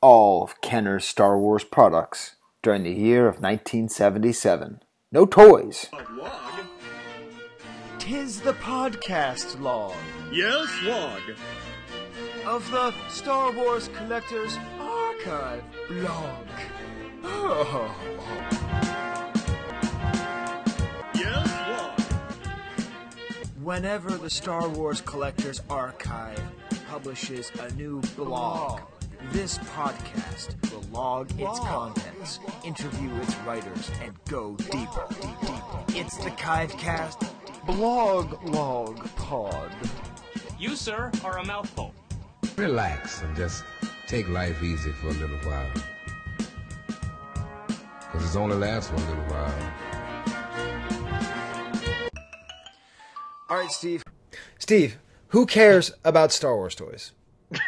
all of Kenner's Star Wars products during the year of 1977. No toys. Log. Tis the podcast log Yes, log. of the Star Wars Collectors Archive blog. Oh. Yes, log. Whenever the Star Wars Collectors Archive publishes a new blog, this podcast will log its contents, interview its writers, and go deeper, deep, deep. It's the Kivecast Blog Log Pod. You, sir, are a mouthful. relax and just take life easy for a little while. Because it's only lasts for a little while. All right, Steve. Steve, who cares about Star Wars toys?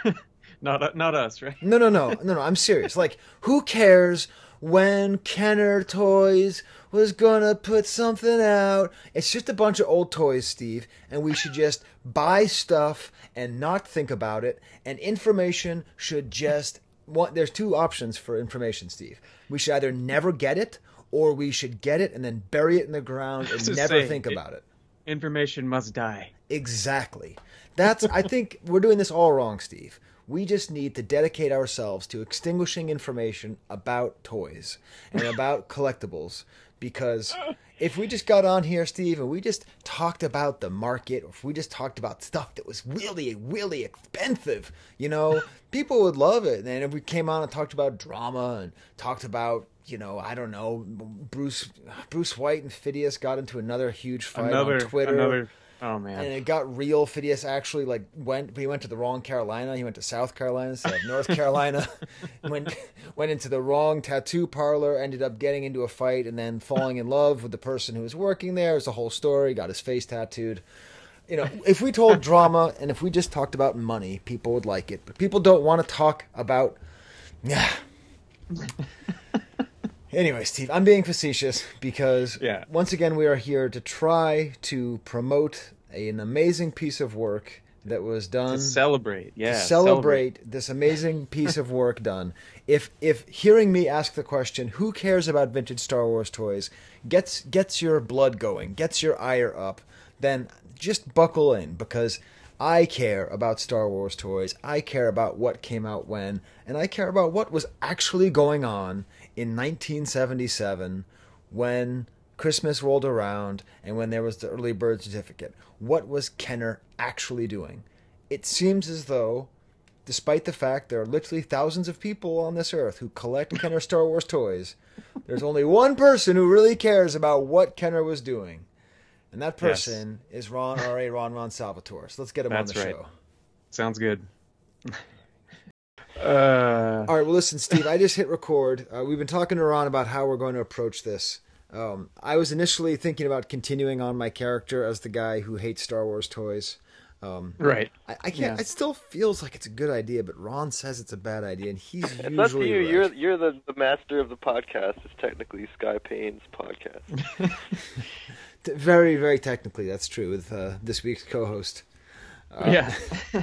Not uh, not us, right? No, no, no, no, no. I'm serious. Like, who cares when Kenner Toys was gonna put something out? It's just a bunch of old toys, Steve, and we should just buy stuff and not think about it. And information should just. One, there's two options for information, Steve. We should either never get it, or we should get it and then bury it in the ground and never think it- about it. Information must die. Exactly. That's I think we're doing this all wrong, Steve. We just need to dedicate ourselves to extinguishing information about toys and about collectibles because if we just got on here, Steve, and we just talked about the market, or if we just talked about stuff that was really, really expensive, you know, people would love it. And if we came on and talked about drama and talked about, you know, I don't know, Bruce Bruce White and Phidias got into another huge fight Another on Twitter another. Oh man. and it got real. Phidias actually like went, but he went to the wrong Carolina. He went to South Carolina instead of North Carolina. went went into the wrong tattoo parlor. Ended up getting into a fight and then falling in love with the person who was working there. It's a whole story. Got his face tattooed. You know, if we told drama and if we just talked about money, people would like it. But people don't want to talk about. Yeah. Anyway, Steve, I'm being facetious because Yeah. once again we are here to try to promote a- an amazing piece of work that was done to celebrate, yeah. to celebrate this amazing piece of work done. If if hearing me ask the question, who cares about vintage Star Wars toys, gets gets your blood going, gets your ire up, then just buckle in because I care about Star Wars toys. I care about what came out when, and I care about what was actually going on in 1977 when Christmas rolled around and when there was the early bird certificate. What was Kenner actually doing? It seems as though, despite the fact there are literally thousands of people on this earth who collect Kenner Star Wars toys, there's only one person who really cares about what Kenner was doing. And that Yes. person is Ron R.A. Ron Ron Salvatore. So let's get him That's on the right. show. Sounds good. Uh, All right, well, listen, Steve, I just hit record. Uh, we've been talking to Ron about how we're going to approach this. Um, I was initially thinking about continuing on my character as the guy who hates Star Wars toys. Um, right. I, I can't. Yeah. It still feels like it's a good idea, but Ron says it's a bad idea, and he's It's usually up to you. right. You're you're the, the master of the podcast. It's technically Skye Payne's podcast. Very, very technically, that's true with uh, this week's co-host. Yeah.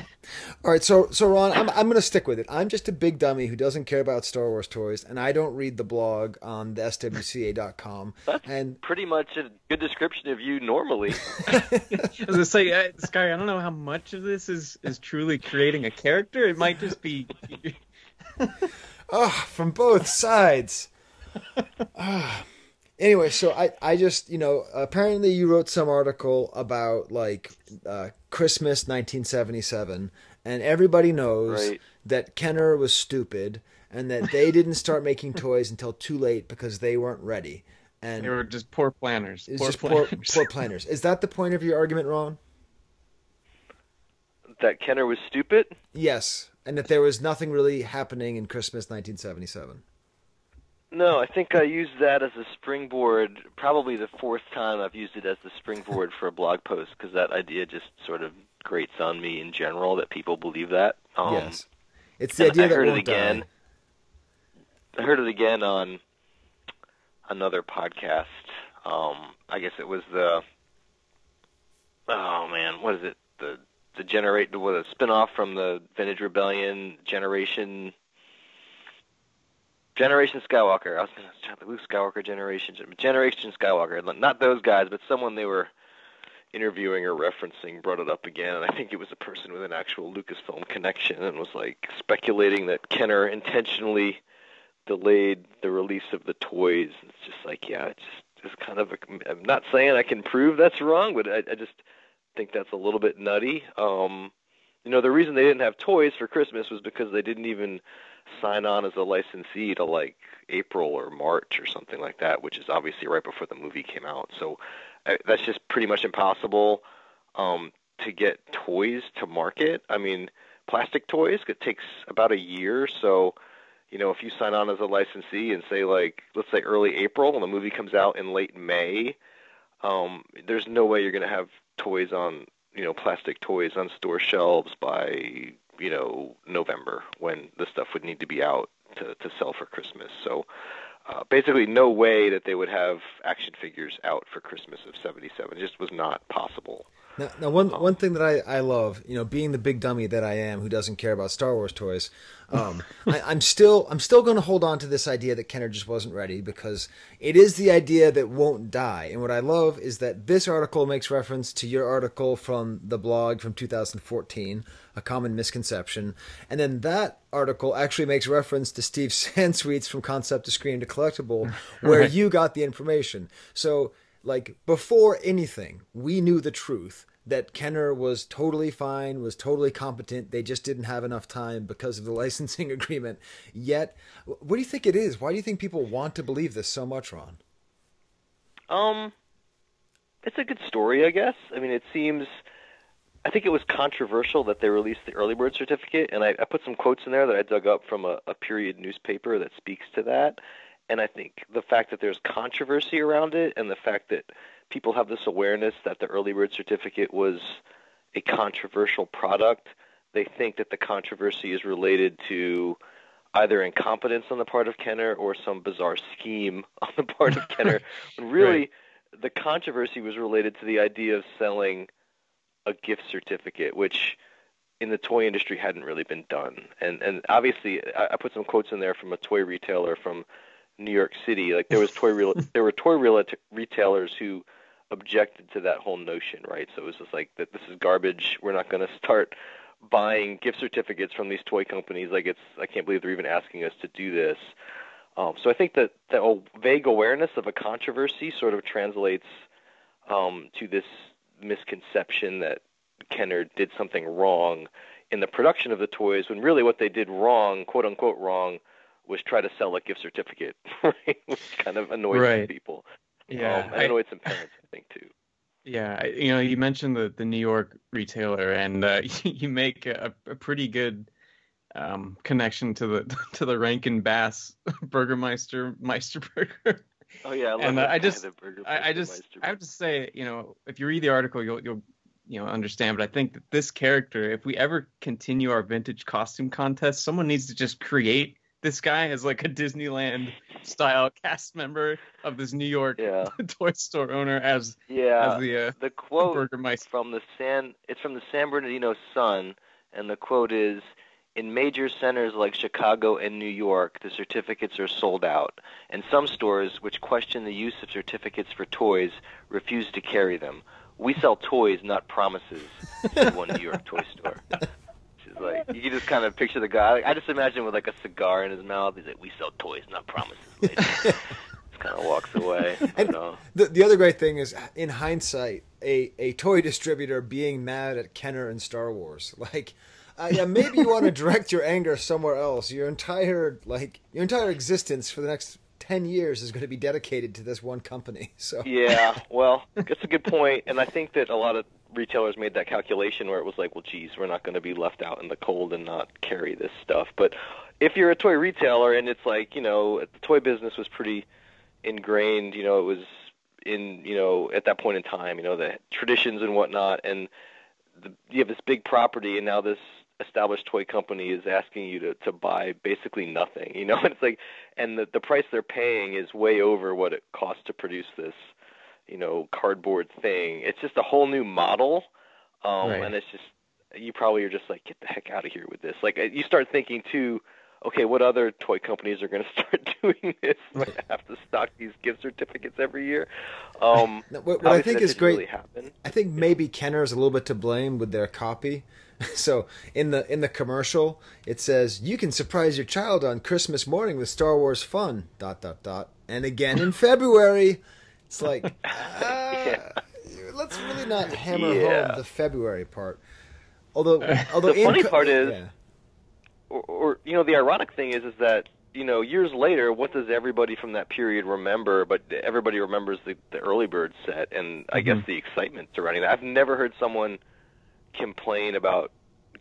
All right, so so Ron, I'm I'm gonna stick with it. I'm just a big dummy who doesn't care about Star Wars toys, and I don't read the blog on the swca.com. And Pretty much a good description of you normally. I was gonna say, uh, Skye. I don't know how much of this is is truly creating a character. It might just be. oh, from both sides. Ah. Anyway, so I, I just, you know, apparently you wrote some article about like uh, Christmas 1977, and everybody knows Right. that Kenner was stupid and that they didn't start making toys until too late because they weren't ready. And They were just poor planners. poor just poor, planners. poor planners. Is that the point of your argument, Ron? that Kenner was stupid. Yes, and that there was nothing really happening in Christmas 1977. No, I think I used that as a springboard. Probably the fourth time I've used it as the springboard for a blog post because that idea just sort of grates on me in general that people believe that. Um, yes, it's the idea I that heard it won't die. again. I heard it again on another podcast. Um, I guess it was the oh man, what is it? The the generate the what a spinoff from the Vintage Rebellion generation Generation Skywalker. I was going to Luke Skywalker Generation Generation Skywalker. Not those guys, but someone they were interviewing or referencing brought it up again, and I think it was a person with an actual Lucasfilm connection, and was like speculating that Kenner intentionally delayed the release of the toys. It's just like, yeah, it's just it's kind of. A, I'm not saying I can prove that's wrong, but I, I just think that's a little bit nutty. Um, you know, the reason they didn't have toys for Christmas was because they didn't even sign on as a licensee to like April or March or something like that, which is obviously right before the movie came out. So uh, that's just pretty much impossible um, to get toys to market. I mean, plastic toys it takes about a year. So, you know, if you sign on as a licensee and say like, let's say early April, and the movie comes out in late May, um, there's no way you're going to have toys on, you know, plastic toys on store shelves by you know November when the stuff would need to be out to to sell for Christmas. So uh, basically, no way that they would have action figures out for Christmas of '77. It just was not possible. Now, now one one thing that I, I love, you know, being the big dummy that I am, who doesn't care about Star Wars toys, um, I, I'm still I'm still going to hold on to this idea that Kenner just wasn't ready because it is the idea that won't die. And what I love is that this article makes reference to your article from the blog from 2014, a common misconception, and then that article actually makes reference to Steve Sansweet's from concept to screen to collectible, where Right. you got the information. So like before anything, we knew the truth that Kenner was totally fine, was totally competent. They just didn't have enough time because of the licensing agreement. Yet, what do you think it is? Why do you think people want to believe this so much, Ron? Um, it's a good story, I guess. I mean, it seems. I think it was controversial that they released the early bird certificate, and I, I put some quotes in there that I dug up from a, a period newspaper that speaks to that. And I think the fact that there's controversy around it, and the fact that people have this awareness that the early bird certificate was a controversial product, they think that the controversy is related to either incompetence on the part of Kenner or some bizarre scheme on the part of Kenner. When really, Right. the controversy was related to the idea of selling a gift certificate, which in the toy industry hadn't really been done. And and obviously, I, I put some quotes in there from a toy retailer from New York City. Like there was toy real, there were toy real, retailers who objected to that whole notion, right? So it was just like that. This is garbage. We're not going to start buying gift certificates from these toy companies. Like it's, I can't believe they're even asking us to do this. Um, so I think that that vague awareness of a controversy sort of translates um, to this misconception that Kenner did something wrong in the production of the toys, when really what they did wrong, quote unquote wrong, was try to sell a gift certificate, right? Which kind of annoyed some people. Yeah, um, I- annoyed some parents, I think too. Yeah, I- you know, you mentioned the the New York retailer, and uh, you make a, a pretty good um, connection to the to the Rankin Bass Burgermeister Meisterburger. Oh yeah, I love And, uh, that I just- I, I just. I have to say, you know, if you read the article, you'll you'll you know understand. But I think that this character, if we ever continue our vintage costume contest, someone needs to just create this guy is like a Disneyland style cast member of this New York Yeah, toy store owner as yeah. as the uh, the quote from the San it's from the San Bernardino Sun, and the quote is in major centers like Chicago and New York, the certificates are sold out, and some stores which question the use of certificates for toys refuse to carry them. We sell toys, not promises, said one New York toy store. Like you can just kind of picture the guy. I just imagine with like a cigar in his mouth. He's like, "We sell toys, not promises." just kind of walks away. And- you know. The, the other great thing is, in hindsight, a, a toy distributor being mad at Kenner and Star Wars. Like, uh, yeah, maybe you want to direct your anger somewhere else. Your entire like your entire existence for the next ten years is going to be dedicated to this one company. So Yeah, well, that's a good point, and I think that a lot of retailers made that calculation where it was like, well, geez, we're not going to be left out in the cold and not carry this stuff. But if you're a toy retailer and it's like, you know, the toy business was pretty ingrained, you know, it was in, you know, at that point in time, you know, the traditions and whatnot, and the, you have this big property, and now this established toy company is asking you to to buy basically nothing, you know, and it's like, and the the price they're paying is way over what it costs to produce this you know, cardboard thing. It's just a whole new model, um, Right. and it's just you probably are just like, get the heck out of here with this. Like you start thinking too, okay, what other toy companies are going to start doing this? I have to stock these gift certificates every year. Um, what- what I think is great- Really. I think maybe Kenner is a little bit to blame with their copy. So in the in the commercial, it says you can surprise your child on Christmas morning with Star Wars fun. Dot dot dot. And again in February. It's like, ah, let's really not hammer Yeah. home the February part. Although, although The funny co- part is- yeah. or, or you know the ironic thing is is that you know years later what does everybody from that period remember but everybody remembers the the early bird set and i guess the excitement surrounding that i've never heard someone complain about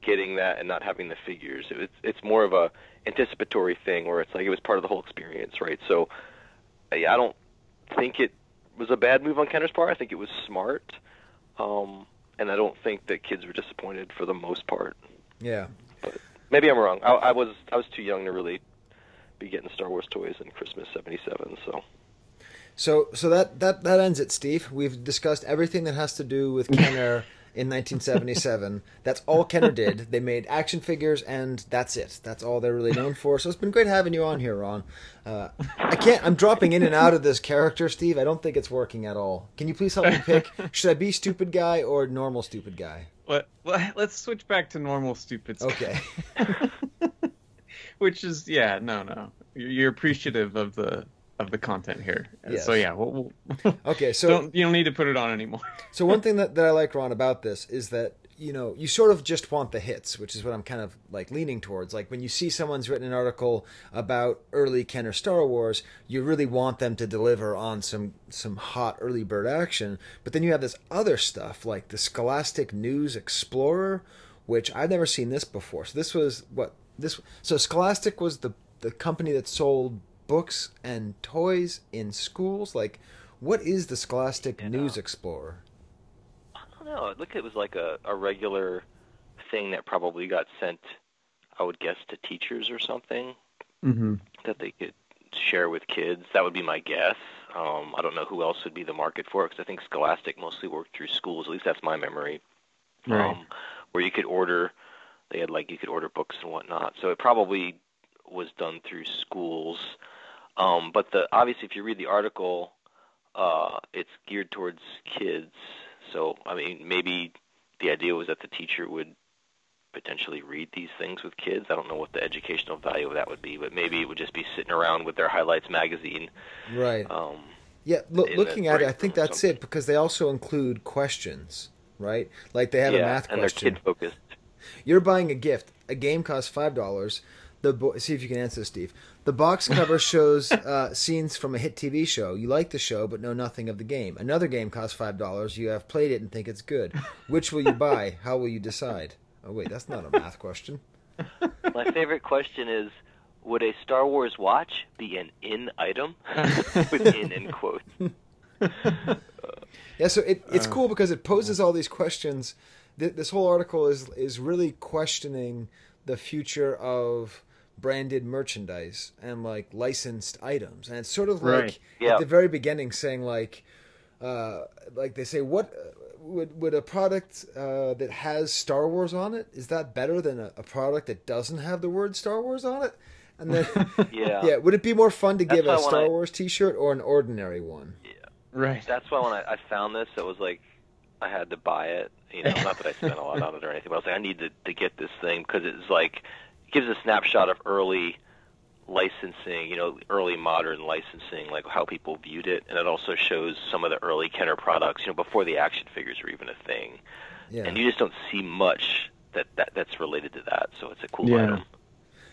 getting that and not having the figures it's it's more of a anticipatory thing where it's like it was part of the whole experience right so i, I don't think it was a bad move on kenner's part i think it was smart um and i don't think that kids were disappointed for the most part yeah. Maybe I'm wrong. I, I was I was too young to really be getting Star Wars toys in Christmas '77. So So so that that that ends it, Steve. We've discussed everything that has to do with Kenner in 1977. That's all Kenner did. They made action figures, and that's it. That's all they're really known for. So it's been great having you on here, Ron. Uh, I can't. I'm dropping in and out of this character, Steve. I don't think it's working at all. Can you please help me pick? Should I be stupid guy or normal stupid guy? Let, let, let's switch back to normal stupid. Okay. Which is yeah, no, no. You're, you're appreciative of the of the content here. Yes. So yeah, we'll, we'll Okay. So don't you don't need to put it on anymore. So one thing that, that I like, Ron, about this is that you know you sort of just want the hits, which is what I'm kind of like leaning towards. Like when you see someone's written an article about early Kenner Star Wars, you really want them to deliver on some some hot early bird action. But then you have this other stuff like the Scholastic News Explorer, which I've never seen this before. So this was what this. So Scholastic was the the company that sold books and toys in schools. Like, what is the Scholastic News Explorer? I don't know. It looked it was like a, a regular thing that probably got sent, I would guess, to teachers or something Mm-hmm. that they could share with kids. That would be my guess. Um, I don't know who else would be the market for it because I think Scholastic mostly worked through schools. At least that's my memory. Right. Um, where you could order, they had like you could order books and whatnot. So it probably was done through schools. Um, but the obviously, if you read the article, uh, it's geared towards kids. So I mean, maybe the idea was that the teacher would potentially read these things with kids. I don't know what the educational value of that would be, but maybe it would just be sitting around with their highlights magazine. Right. Um, Yeah, loo- looking at it, I think that's it because they also include questions, right? Like they have a yeah, math and question. they're kid focused. You're buying a gift. A game costs five dollars. The bo- see if you can answer, this, Steve. The box cover shows uh, scenes from a hit TV show. You like the show, but know nothing of the game. Another game costs five dollars. You have played it and think it's good. Which will you buy? How will you decide? Oh wait, that's not a math question. My favorite question is Would a Star Wars watch be an in item? With in in quotes. Yeah, so it, Uh. it's cool because it poses all these questions. This whole article is is really questioning the future of branded merchandise and like licensed items, and it's sort of like Right. Yeah. at the very beginning saying like, uh, like they say, what would would a product uh, that has Star Wars on it is that better than a, a product that doesn't have the word Star Wars on it? And then, Yeah. yeah, would it be more fun to That's give a Star I- Wars T-shirt or an ordinary one? Right. That's why when I, I found this, it was like I had to buy it. You know, not that I spent a lot on it or anything, but I was like, I need to, to get this thing because it's like it gives a snapshot of early licensing, you know, early modern licensing, like how people viewed it, and it also shows some of the early Kenner products, you know, before the action figures were even a thing. Yeah. And you just don't see much that, that that's related to that, so it's a cool Yeah. item.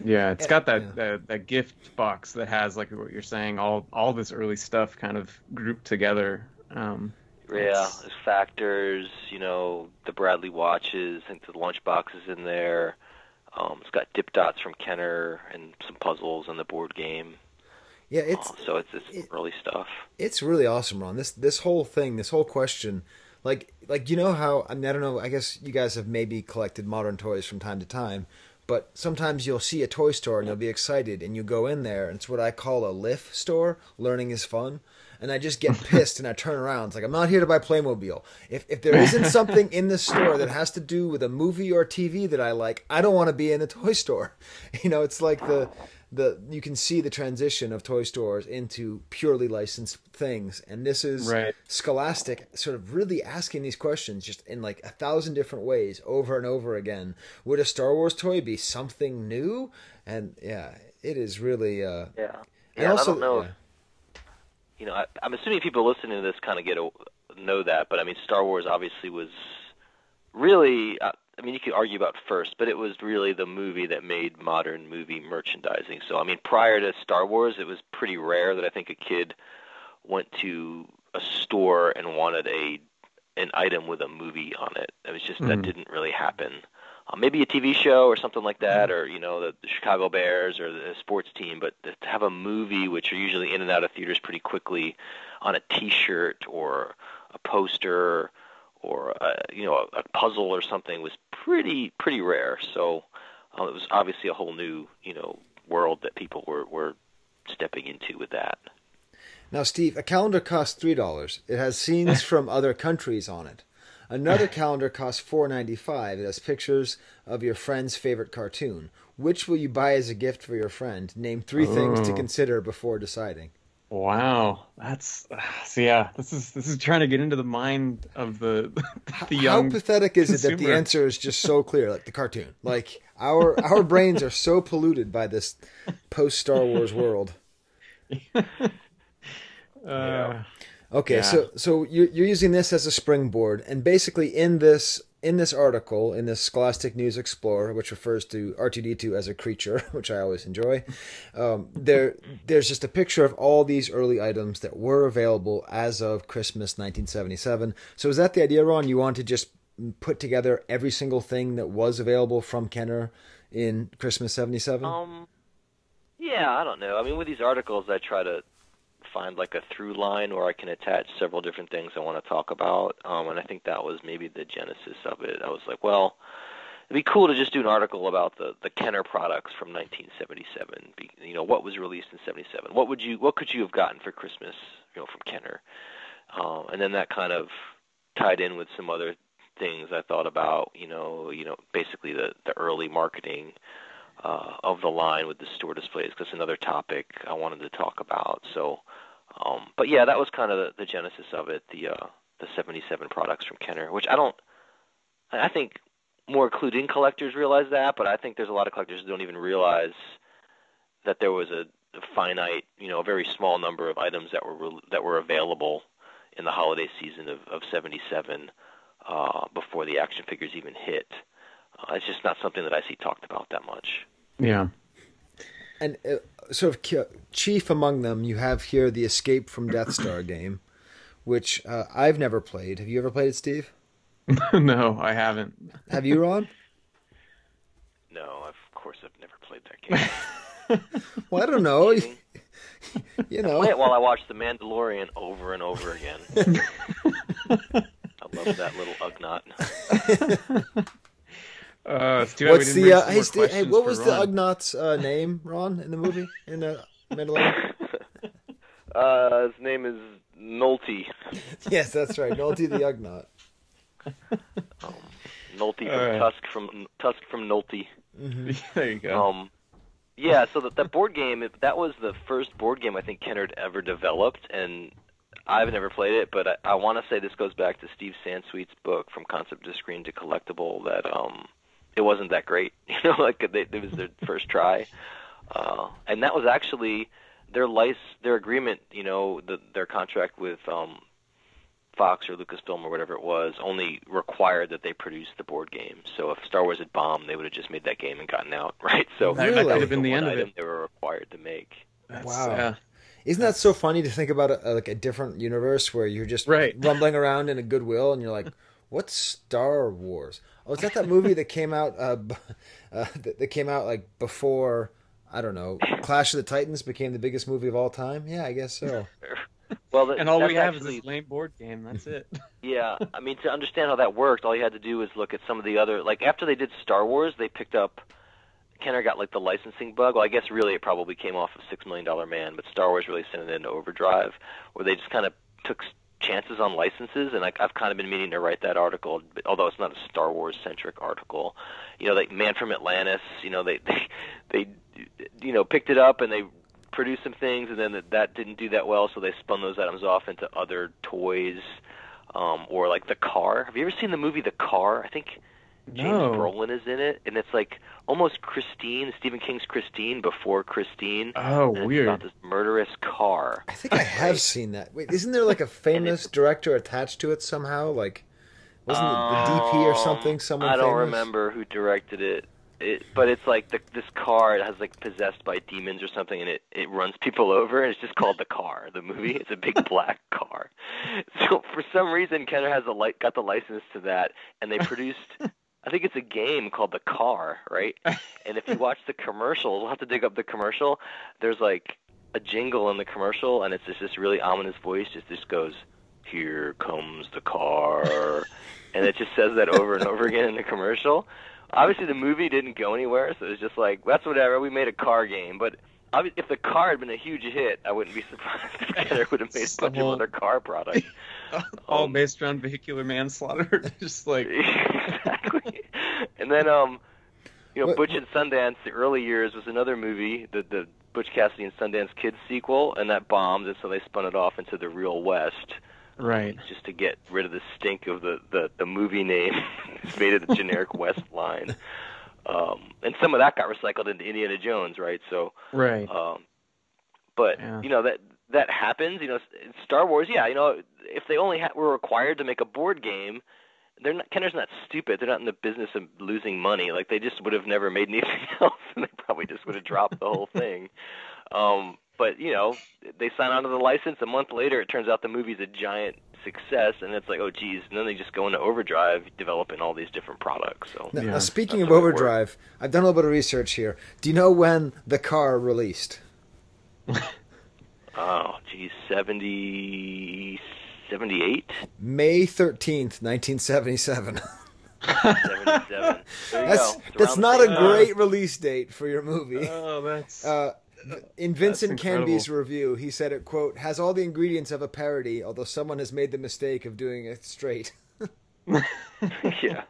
Yeah, it's got that, Yeah. that that gift box that has like what you're saying, all all this early stuff kind of grouped together. Um, Yeah, It's- factors, you know, the Bradley watches, I think the lunchbox is in there. Um, it's got dip dots from Kenner and some puzzles and the board game. Yeah, it's Uh, so it's, it's it- early stuff. it's really awesome, Ron. This this whole thing, this whole question, like like you know how I mean I don't know. I guess you guys have maybe collected modern toys from time to time, But sometimes you'll see a toy store and you'll be excited and you go in there and it's what I call a lift store. Learning is fun. And I just get pissed and I turn around. It's like I'm not here to buy Playmobil. If if there isn't something in the store that has to do with a movie or TV that I like, I don't want to be in the toy store. You know, it's like the the you can see the transition of toy stores into purely licensed things and this is Right. scholastic sort of really asking these questions just in like a thousand different ways over and over again would a star wars toy be something new and yeah it is really uh Yeah. and Yeah, also I don't know. yeah. You know, I, I'm assuming people listening to this kind of get a, know that, but I mean, Star Wars obviously was really. Uh, I mean, you could argue about first, but it was really the movie that made modern movie merchandising. So, I mean, prior to Star Wars, it was pretty rare that I think a kid went to a store and wanted a an item with a movie on it. It was just that Mhm. didn't really happen. Uh, maybe a TV show or something like that, or you know, the, the Chicago Bears or the sports team. But to have a movie, which are usually in and out of theaters pretty quickly, on a T-shirt or a poster or a, you know a, a puzzle or something, was pretty pretty rare. So uh, it was obviously a whole new you know world that people were were stepping into with that. now steve a calendar costs three dollars it has scenes from other countries on it another calendar costs four ninety five it has pictures of your friend's favorite cartoon which will you buy as a gift for your friend name three things to Oh. consider before deciding Wow, that's so. Yeah, this is this is trying to get into the mind of the the young. How pathetic is it that the answer is just so clear, like the cartoon? Like our our brains are so polluted by this post Star Wars world. Uh, Okay, Yeah. so so you're, you're using this as a springboard, and basically in this in this article in this Scholastic News Explorer, which refers to R2D2 as a creature, which I always enjoy, um, there there's just a picture of all these early items that were available as of Christmas 1977. So is that the idea, Ron? You want to just put together every single thing that was available from Kenner in Christmas 77? Um, yeah, I don't know. I mean, with these articles, I try to find like a through line where I can attach several different things I want to talk about. Um, and I think that was maybe the genesis of it. I was like, well, it'd be cool to just do an article about the the Kenner products from 1977. Be, you know, what was released in 77? What would you what could you have gotten for Christmas, you know, from Kenner? Um, and then that kind of tied in with some other things I thought about, you know, you know, basically the the early marketing uh, of the line with the store displays because another topic I wanted to talk about. So, um, but yeah, that was kind of the, the genesis of it. The uh, the 77 products from Kenner, which I don't, I think more clued in collectors realize that, but I think there's a lot of collectors who don't even realize that there was a, a finite, you know, a very small number of items that were re- that were available in the holiday season of, of 77 uh, before the action figures even hit. Uh, it's just not something that I see talked about that much. yeah. And uh, sort of ki- chief among them, you have here the Escape from Death Star game, which uh, I've never played. Have you ever played it, Steve? no, I haven't. Have you, Ron? No, of course I've never played that game. Well, I don't know. Kidding? you Play know, it while I watch The Mandalorian over and over again. I love that little Ugnaught. Uh, it's too what's the uh, hey, more Steve, hey, what for was the Ron. Ugnaughts uh, name, Ron, in the movie in the Mandalorian? Uh, his name is Nolte. yes, that's right, Nolte the Ugnaught. Nolte from Alright. Tusk from Tusk from Nolte. there you go. Um, yeah, so that that board game that was the first board game I think Kenner had ever developed, and I've never played it, but I, I want to say this goes back to Steve Sansweet's book from concept to screen to collectible that um it wasn't that great, you know, like they, it was their first try, uh, and that was actually their license, their agreement, you know, the, their contract with um Fox or Lucasfilm or whatever it was only required that they produce the board game. So if Star Wars had bombed, they would have just made that game and gotten out, right? So That- that that could have been the one end of item it. they were required to make. That's- wow. yeah. Isn't that so funny to think about a, like a different universe where you're just Right. rumbling around in a Goodwill and you're like, "What's Star Wars?" Oh, is that that movie that came out? Uh, b- uh, that, that came out like before. I don't know. Clash of the Titans became the biggest movie of all time. Yeah, I guess so. Well, that, And all we that's have actually, is this lame board game. That's it. Yeah, I mean to understand how that worked, all you had to do was look at some of the other like after they did Star Wars, they picked up Kenner got like the licensing bug. Well, I guess really it probably came off of Six Million Dollar Man, but Star Wars really sent it into overdrive, where they just kind of took s- chances on licenses. And like I've kind of been meaning to write that article, although it's not a Star Wars centric article. You know, like Man from Atlantis. You know, they they they you know picked it up and they produced some things, and then that, didn't do that well, so they spun those items off into other toys. Um, or like the car. Have you ever seen the movie The Car? I think James No. Brolin is in it, and it's like almost Christine, Stephen King's Christine before Christine. Oh, and It's weird. about this murderous car. I think I have seen that. Wait, isn't there like a famous director attached to it somehow? Like, wasn't it the DP or something? Um, Someone I don't famous? remember who directed it. It, but it's like the, this car it has like possessed by demons or something, and it it runs people over, and it's just called the car. The movie, it's a big black car. So for some reason, Kenner has a li- got the license to that, and they produced. I think it's a game called the Car, right? And if you watch the commercial, we'll have to dig up the commercial. There's like a jingle in the commercial, and it's just this really ominous voice. Just just goes, "Here comes the car," and it just says that over and over again in the commercial. Obviously, the movie didn't go anywhere, so it was just like that's whatever. We made a car game, but if the car had been a huge hit, I wouldn't be surprised if Kenner would have made a bunch of other car products. All Um, based around vehicular manslaughter. Just like exactly. And then, um, you know, What- Butch and Sundance, the early years was another movie, the the Butch Cassidy and Sundance Kids sequel, and that bombed, and so they spun it off into the Real West right. just to get rid of the stink of the the, the movie name. Just made it a generic West line. Um, and some of that got recycled into Indiana Jones, right? So, Right. um, but Yeah. you know that that happens. You know, Star Wars. Yeah, you know, if they only ha- were required to make a board game, they're not. Kenner's not stupid. They're not in the business of losing money. Like they just would have never made anything else, and they probably just would have dropped the whole thing. Um, but you know, they sign on to the license. A month later, it turns out the movie's a giant success, and it's like, oh geez. And then they just go into overdrive, developing all these different products. So Now, now, Yeah. speaking of the way it Overdrive, I've done a little bit of research here. Do you know when the car released? Oh, geez, 70, 78, May thirteenth, nineteen seventy-seven. 77. There you That's that's not a great release date for your movie. Oh, that's Uh, in Vincent. Canby's review, he said it quote has all the ingredients of a parody, although someone has made the mistake of doing it straight. yeah,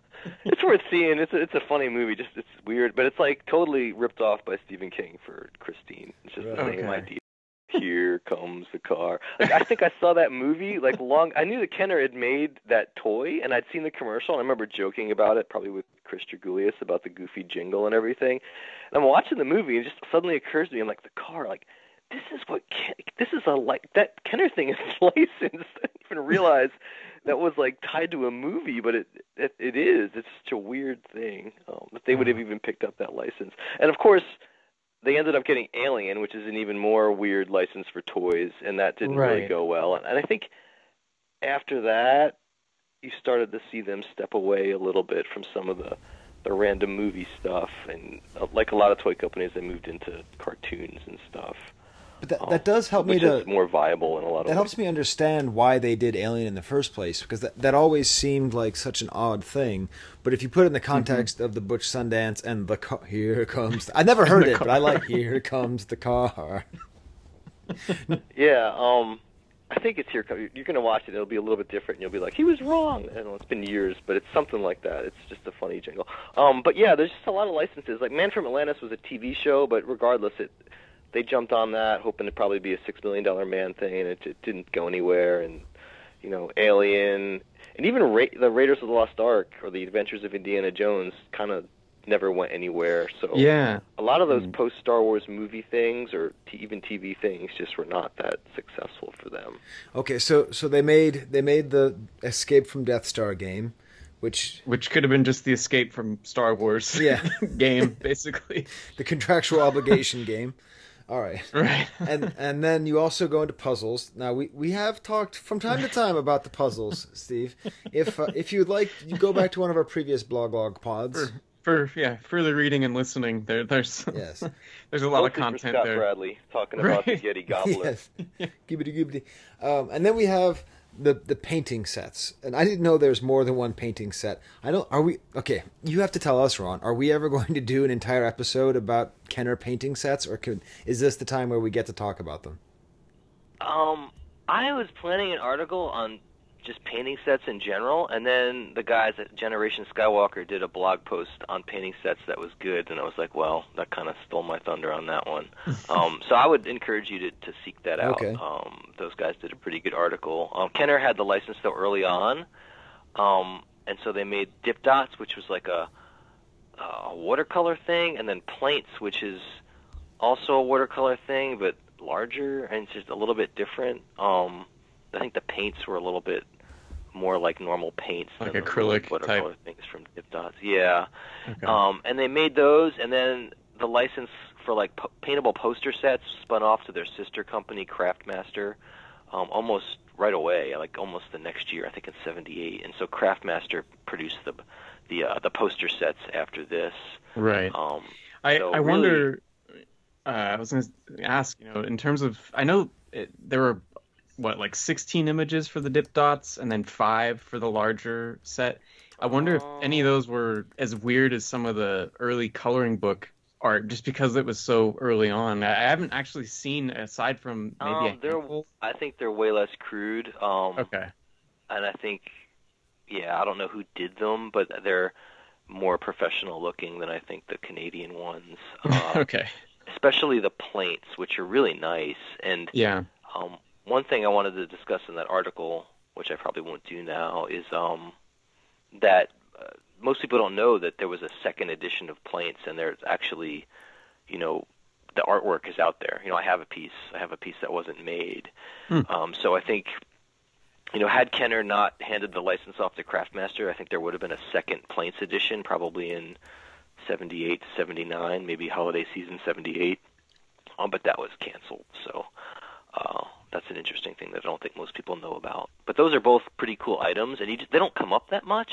it's worth seeing. It's a, it's a funny movie. Just it's weird, but it's like totally ripped off by Stephen King for Christine. It's just the same Okay. idea. Here comes the car. Like I think I saw that movie like long. I knew that Kenner had made that toy, and I'd seen the commercial. And I remember joking about it, probably with Chris Georgoulias about the goofy jingle and everything. And I'm watching the movie, and it just suddenly occurs to me, I'm like, the car, like this is what Ken, this is a like that Kenner thing is licensed. I didn't even realize that was like tied to a movie, but it it, it is. It's such a weird thing um, that they would have even picked up that license. And of course, they ended up getting Alien, which is an even more weird license for toys, and that didn't really go well. And, and I think after that, you started to see them step away a little bit from some of the the random movie stuff, and uh, like a lot of toy companies, they moved into cartoons and stuff. But that, that does help me to more viable in a lot of that ways. helps me understand why they did Alien in the first place because that, that always seemed like such an odd thing. But if you put it in the context of the Butch Sundance and the car, here comes I never heard The it, but I like here comes the car. Yeah, um, I think it's here. You're going to watch it. It'll be a little bit different. and You'll be like, he was wrong. Know it's been years, but it's something like that. It's just a funny jingle. Um, but yeah, there's just a lot of licenses. Like Man from Atlantis was a TV show, but regardless, it they jumped on that, hoping to probably be a six million dollar man thing, and it, it didn't go anywhere. And you know, Alien, and even Ra- the Raiders of the Lost Ark or the Adventures of Indiana Jones kind of never went anywhere. So yeah. a lot of those hmm. post Star Wars movie things or t- even TV things just were not that successful for them. Okay, so so they made they made the Escape from Death Star game, which Which could have been just the escape from Star Wars Yeah. game, basically. the contractual obligation game. All right. Right. and and then you also go into puzzles. Now we, we have talked from time to time about the puzzles, Steve. If uh, if you'd like, you go back to one of our previous blog log pods. For yeah, further reading and listening, there there's Yes. there's a lot of Mostly for content Scott there. Bradley talking about the Right. Yeti Gobbler. yes. Gibbity gibbity. Um, and then we have the the painting sets, and I didn't know there's more than one painting set. I don't. Are we okay? You have to tell us, Ron. Are we ever going to do an entire episode about Kenner painting sets, or could, is this the time where we get to talk about them? Um, I was planning an article on just painting sets in general, and then the guys at Generation Skywalker did a blog post on painting sets that was good, and I was like, well, that kind of stole my thunder on that one. um, so I would encourage you to, to seek that out. Okay. Um, those guys did a pretty good article. Um, Kenner had the license though early on, um, and so they made dip dots, which was like a, a watercolor thing, and then plates, which is also a watercolor thing, but larger and just a little bit different. Um, I think the paints were a little bit more like normal paints, Like acrylic watercolor type. things from Dip Dots. Yeah. Okay. Um, and they made those, and then the license for like po- paintable poster sets spun off to their sister company, Craftmaster, um, almost right away, like almost the next year, I think in '78. And so Craftmaster produced the the uh, the poster sets after this. right. Um, I, So I really- wonder. Uh, I was going to ask, you know, in terms of, I know it, there were what like 16 images for the dip dots, and then five for the larger set. I wonder if any of those were as weird as some of the early coloring book art, just because it was so early on. I haven't actually seen aside from maybe Um, they're- handful. I think they're way less crude. Um, Okay. and I think, yeah, I don't know who did them, but they're more professional looking than I think the Canadian ones. Uh, okay. especially the plates, which are really nice. And Yeah. um, one thing I wanted to discuss in that article, which I probably won't do now, is um, that uh, most people don't know that there was a second edition of plates, and there's actually, you know, the artwork is out there. You know, I have a piece. I have a piece that wasn't made. Hmm. Um, so I think, you know, had Kenner not handed the license off to Craftmaster, I think there would have been a second plates edition, probably in 78 to 79, maybe holiday season 78. Um, but that was canceled. So uh, that's an interesting thing that I don't think most people know about. But those are both pretty cool items, and you just, they don't come up that much.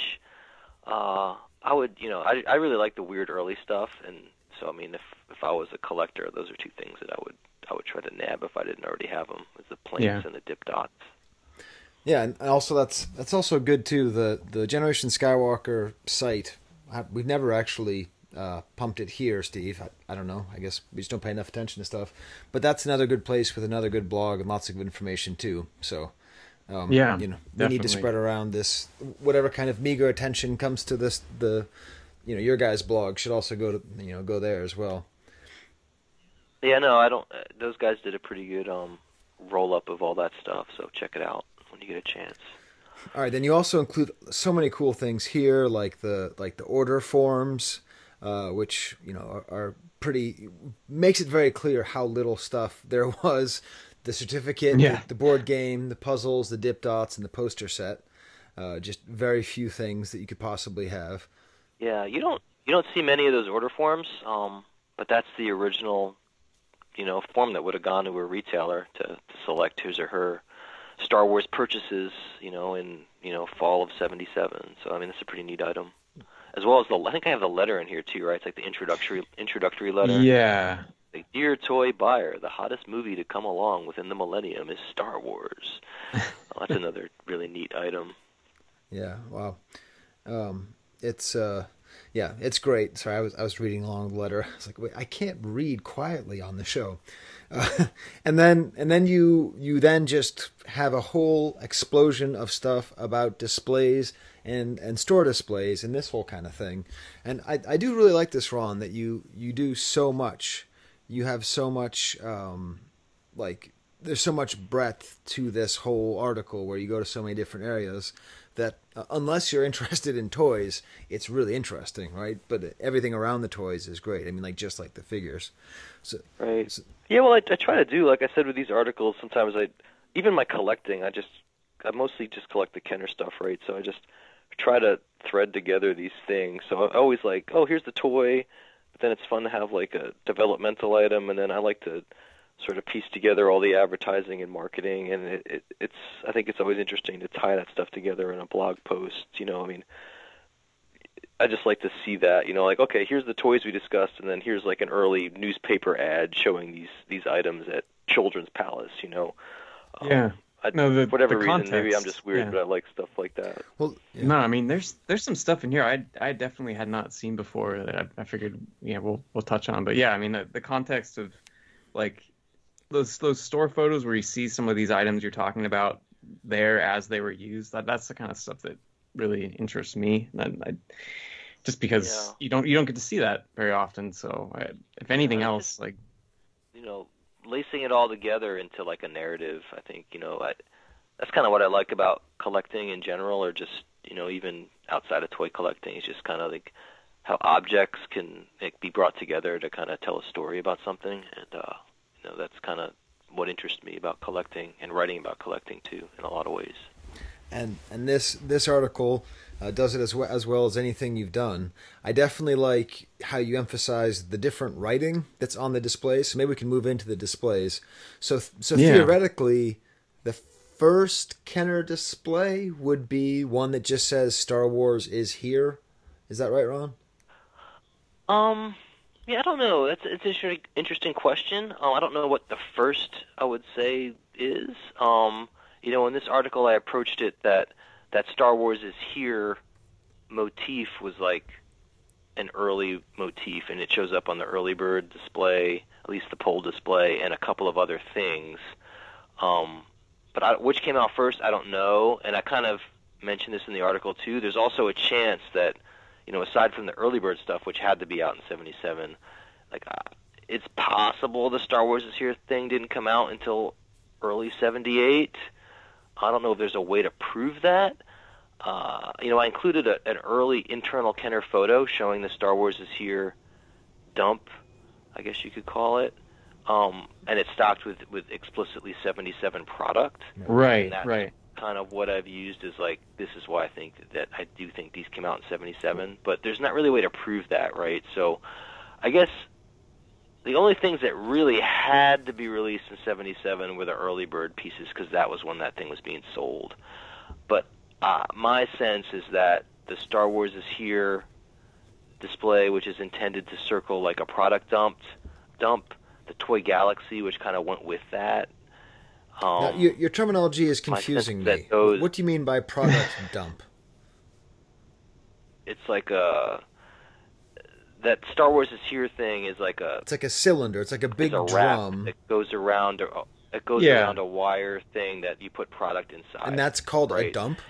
Uh, I would, you know, I I really like the weird early stuff, and so I mean, if if I was a collector, those are two things that I would I would try to nab if I didn't already have them, is the plates Yeah. and the dip dots. Yeah, and also that's that's also good too. The the Generation Skywalker site, we've never actually uh, pumped it here, Steve. I, I don't know. I guess we just don't pay enough attention to stuff. But that's another good place with another good blog and lots of information too. So. Um, Yeah, you know, we need to spread around this. Whatever kind of meager attention comes to this, the, you know, your guys' blog should also go to, you know, go there as well. Yeah, no, I don't. Uh, those guys did a pretty good um roll up of all that stuff, so check it out when you get a chance. All right, then you also include so many cool things here, like the like the order forms, uh, which you know are, are pretty makes it very clear how little stuff there was. The certificate, Yeah. the, the board game, the puzzles, the dip dots, and the poster set. Uh, just very few things that you could possibly have. Yeah, you don't you don't see many of those order forms, um, but that's the original, you know, form that would have gone to a retailer to, to select his or her Star Wars purchases, you know, in you know fall of '77. So I mean, it's a pretty neat item, as well as the I think I have the letter in here too, right? It's like the introductory introductory letter. Yeah. Like, Dear toy buyer, the hottest movie to come along within the millennium is Star Wars. well, that's another really neat item. Yeah, wow. Um, it's uh, yeah, it's great. Sorry, I was I was reading along the letter. I was like, wait, I can't read quietly on the show. Uh, and then and then you you then just have a whole explosion of stuff about displays and and store displays and this whole kind of thing. And I I do really like this, Ron, that you you do so much. You have so much um, like there's so much breadth to this whole article where you go to so many different areas that uh, unless you're interested in toys, it's really interesting, right? But everything around the toys is great. I mean, like just like the figures. So Right. So- Yeah, well, I, I try to do like I said with these articles. Sometimes I, even my collecting, I just, I mostly just collect the Kenner stuff, right? So I just try to thread together these things. So I'm always like, oh, here's the toy, but then it's fun to have like a developmental item, and then I like to sort of piece together all the advertising and marketing, and it, it, it's, I think it's always interesting to tie that stuff together in a blog post. You know, I mean. I just like to see that, you know, like okay, here's the toys we discussed, and then here's like an early newspaper ad showing these these items at Children's Palace, you know. Um, Yeah. I, No, the- for whatever the reason, maybe I'm just weird, yeah. but I like stuff like that. Well, yeah. No, I mean there's there's some stuff in here I I definitely had not seen before that I, I figured yeah we'll we'll touch on. But yeah, I mean the, the context of like those those store photos where you see some of these items you're talking about there as they were used. That that's the kind of stuff that really interests me. And I, just because Yeah. you don't you don't get to see that very often. So I, if anything I else, just- like you know, lacing it all together into like a narrative. I think you know, I, that's kind of what I like about collecting in general, or just you know, even outside of toy collecting, is just kind of like how objects can like, be brought together to kind of tell a story about something, and uh, you know, that's kind of what interests me about collecting and writing about collecting too, in a lot of ways. and and this this article uh, does it as well, as well as anything you've done. I definitely like how you emphasize the different writing that's on the displays. So maybe we can move into the displays. So so Yeah. theoretically, the first Kenner display would be one that just says Star Wars is here. Is that right, Ron? Um, yeah, I don't know. That's it's an interesting, interesting question. Um, I don't know what the first I would say is. Um, you know, in this article, I approached it that that Star Wars is here motif was like an early motif, and it shows up on the early bird display, at least the pole display, and a couple of other things. Um, but I, which came out first, I don't know. And I kind of mentioned this in the article too. There's also a chance that you know, aside from the early bird stuff, which had to be out in '77, like uh, it's possible the Star Wars is here thing didn't come out until early '78. I don't know if there's a way to prove that. Uh, you know, I included a, an early internal Kenner photo showing the Star Wars is here dump, I guess you could call it, um, and it's stocked with with explicitly '77 product right, that's right. kind of what I've used is like this is why I think that I do think these came out in '77, but there's not really a way to prove that, right? So, I guess the only things that really had to be released in '77 were the early bird pieces because that was when that thing was being sold. But uh, my sense is that the Star Wars is here display, which is intended to circle like a product dumped dump, the Toy Galaxy, which kind of went with that. Um, now, your, your terminology is confusing me. those- What do you mean by product dump? it's like a that Star Wars is here thing is like a It's like a cylinder. It's like a big a drum, that goes around a, it goes Yeah. around a wire thing that you put product inside. and that's called a right. dump.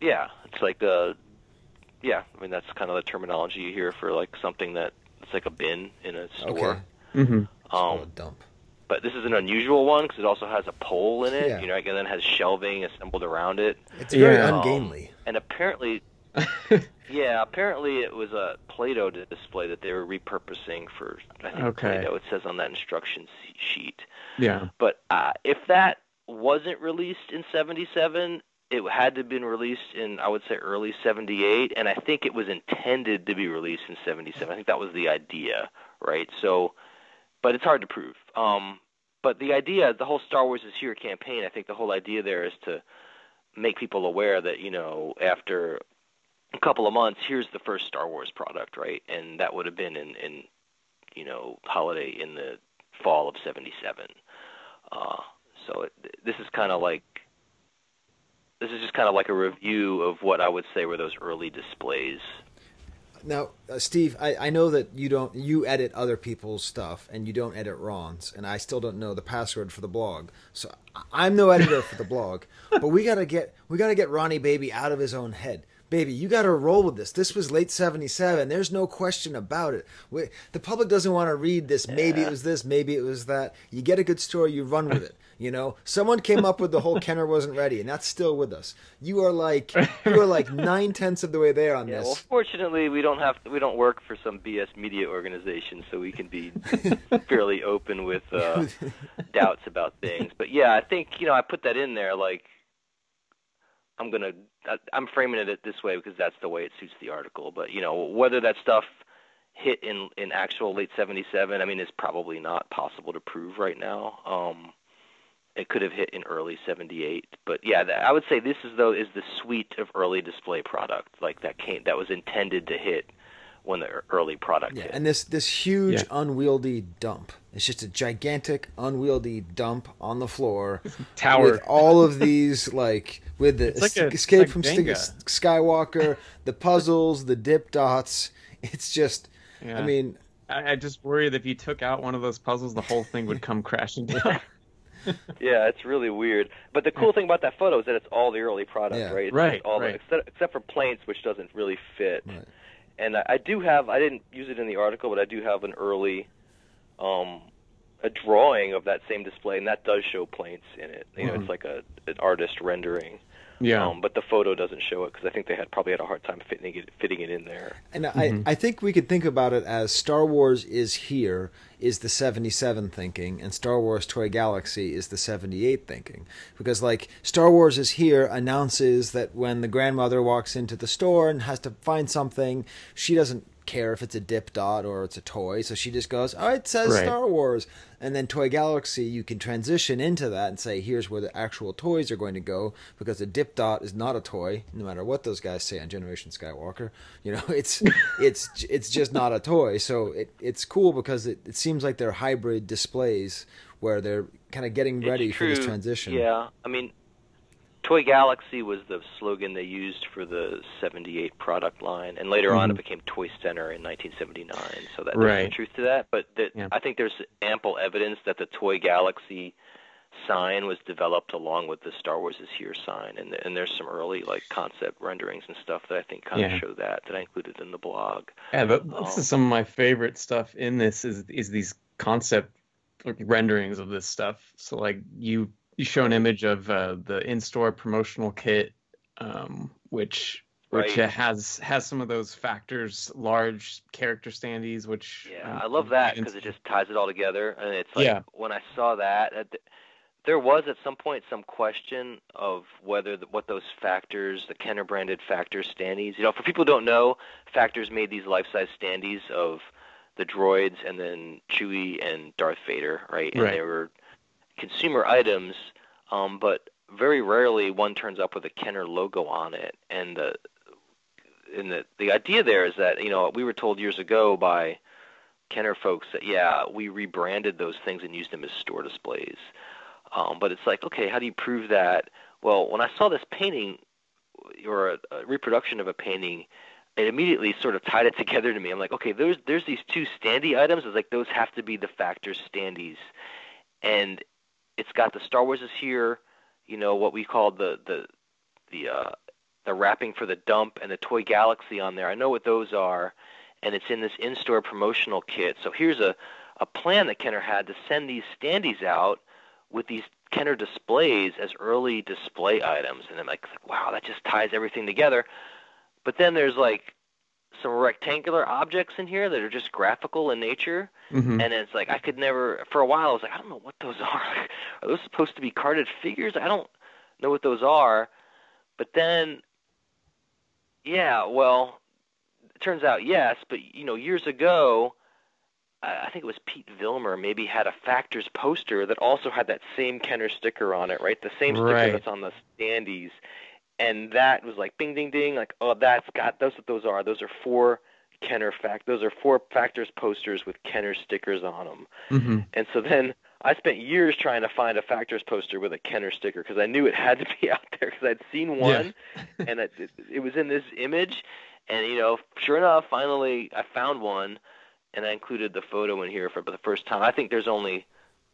yeah, it's like a yeah. I mean that's kind of the terminology you hear for like something that it's like a bin in a store. Okay, Mm-hmm. it's a Um, dump. but this is an unusual one because it also has a pole in it, Yeah. you know, and then has shelving assembled around it. It's very yeah. ungainly. And apparently, yeah, apparently it was a Play-Doh display that they were repurposing for. I think Okay. Play-Doh. It says on that instruction sheet. Yeah. But uh, if that wasn't released in '77, it had to have been released in I would say early '78, and I think it was intended to be released in '77. I think that was the idea, right? So, but it's hard to prove. Um, but the idea, the whole Star Wars is here campaign, I think the whole idea there is to make people aware that you know after a couple of months, here's the first Star Wars product, right? And that would have been in, in you know, holiday in the fall of '77. Uh, so it, this is kind of like this is just kind of like a review of what I would say were those early displays. Now, uh, Steve, I, I know that you don't you edit other people's stuff and you don't edit Ron's, and I still don't know the password for the blog. So I'm no editor for the blog, but we gotta get we gotta get Ronnie Baby out of his own head. Baby, you got to roll with this. This was late '77. There's no question about it. We, the public doesn't want to read this. Maybe it was this. Maybe it was that. You get a good story, you run with it. You know, someone came up with the whole Kenner wasn't ready, and that's still with us. You are like you are like nine tenths of the way there on Yeah, this. well, fortunately, we don't have we don't work for some BS media organization, so we can be fairly open with uh, doubts about things. But yeah, I think you know I put that in there. Like I'm gonna I'm framing it this way because that's the way it suits the article. But you know whether that stuff hit in in actual late '77, I mean, it's probably not possible to prove right now. Um, it could have hit in early '78, but yeah, that, I would say this is though is the suite of early display product like that came that was intended to hit when the early product Yeah, hit. and this this huge Yeah. unwieldy dump. It's just a gigantic unwieldy dump on the floor Tower. with all of these like with the It's like a- escape like from Jenga. Skywalker, the puzzles, the dip dots. It's just, I mean, I, I just worry that if you took out one of those puzzles, the whole thing would come crashing down. Yeah, it's really weird. But the cool thing about that photo is that it's all the early product, Yeah. right? It's Right, just all the- except, except for planes, which doesn't really fit. Right. And I, I do have. I didn't use it in the article, but I do have an early, um, a drawing of that same display, and that does show planes in it. You know, Mhm. it's like a an artist rendering. Yeah. Um, but the photo doesn't show it because I think they had probably had a hard time fitting it fitting it in there. And Mm-hmm. I, I think we could think about it as Star Wars is here is the 77 thinking, and Star Wars Toy Galaxy is the 78 thinking. Because, like, Star Wars is here announces that when the grandmother walks into the store and has to find something, she doesn't care if it's a dip dot or it's a toy, so she just goes, oh, it says Right. Star Wars. And then Toy Galaxy, you can transition into that and say, here's where the actual toys are going to go, because a dip dot is not a toy, no matter what those guys say on Generation Skywalker. You know, it's it's it's just not a toy. So it it's cool because it, it seems like they're hybrid displays where they're kind of getting ready for this transition. Yeah, I mean, Toy Galaxy was the slogan they used for the '78 product line, and later on it became Toy Center in 1979. So that there's Right. some truth to that. But that, Yeah. I think there's ample evidence that the Toy Galaxy sign was developed along with the Star Wars is here sign, and and there's some early like concept renderings and stuff that I think kind Yeah. of show that that I included in the blog. Yeah, but this Um, is some of my favorite stuff in this is is these concept renderings of this stuff. So like you you show an image of uh, the in-store promotional kit, um, which which Right. uh, has has some of those factors, large character standees, which Yeah, um, I love that because it just ties it all together, and it's like Yeah. when I saw that, uh, th- there was at some point some question of whether the, what those factors, the Kenner branded factors standees. You know, for people who don't know, factors made these life-size standees of the droids and then Chewie and Darth Vader, right? And Right. they were consumer items, um, but very rarely one turns up with a Kenner logo on it, and the and the the idea there is that you know we were told years ago by Kenner folks that yeah we rebranded those things and used them as store displays, um, but it's like okay how do you prove that? Well, when I saw this painting or a, a reproduction of a painting, it immediately sort of tied it together to me. I'm like okay there's there's these two standee items. It's like those have to be the factor standees, and it's got the Star Wars is here, you know what we call the the the uh, the wrapping for the dump and the Toy Galaxy on there. I know what those are, and it's in this in-store promotional kit. So here's a a plan that Kenner had to send these standees out with these Kenner displays as early display items, and I'm like, wow, that just ties everything together. But then there's like some rectangular objects in here that are just graphical in nature, Mhm. and it's like I could never. For a while, I was like, I don't know what those are. are those supposed to be carded figures? I don't know what those are. But then, yeah, well, it turns out yes. But you know, years ago, I I think it was Pete Vilmur maybe had a Factors poster that also had that same Kenner sticker on it, right? The same sticker Right. that's on the standees, and that was like bing, ding, ding, like oh, that's got those. What those are? Those are four Kenner fact. Those are four Factors posters with Kenner stickers on them. Mhm. And so then I spent years trying to find a Factors poster with a Kenner sticker because I knew it had to be out there because I'd seen one and it, it, it was in this image. And, you know, sure enough, finally I found one and I included the photo in here for the first time. I think there's only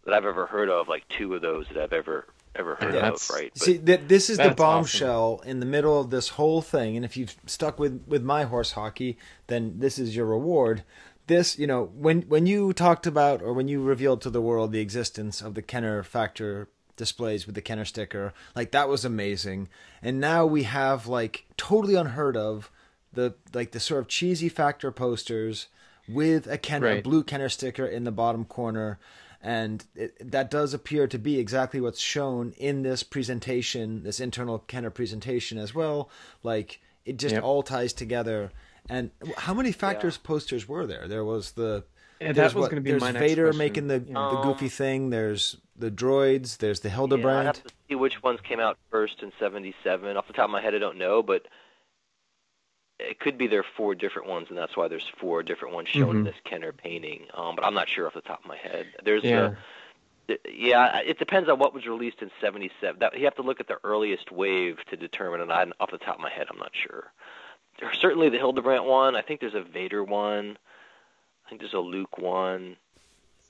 that I've ever heard of like two of those that I've ever ever heard Yeah, of, that's- right? But, See, th- this is the That's bombshell in the middle of this whole thing, and if you've stuck with with my horse hockey, then this is your reward. This, you know, when when you talked about or when you revealed to the world the existence of the Kenner Factor displays with the Kenner sticker, like that was amazing. And now we have like totally unheard of the like the sort of cheesy Factor posters with a Kenner a Right. blue Kenner sticker in the bottom corner and it, that does appear to be exactly what's shown in this presentation, this internal Kenner presentation as well. Like it just Yep. all ties together. And how many factors posters were there? There was the And there's that was what- going to be there's my next Vader question. making the Yeah. the um, goofy thing. There's the droids. There's the yeah, I Hildebrandt. have to see which ones came out first in 77. Off the top of my head, I don't know, but it could be there are four different ones, and that's why there's four different ones shown in Mhm. this Kenner painting. Um, but I'm not sure off the top of my head. There's Yeah. a, yeah, it depends on what was released in '77. That you have to look at the earliest wave to determine, and I, off the top of my head, I'm not sure. There's certainly the Hildebrandt one. I think there's a Vader one. I think there's a Luke one.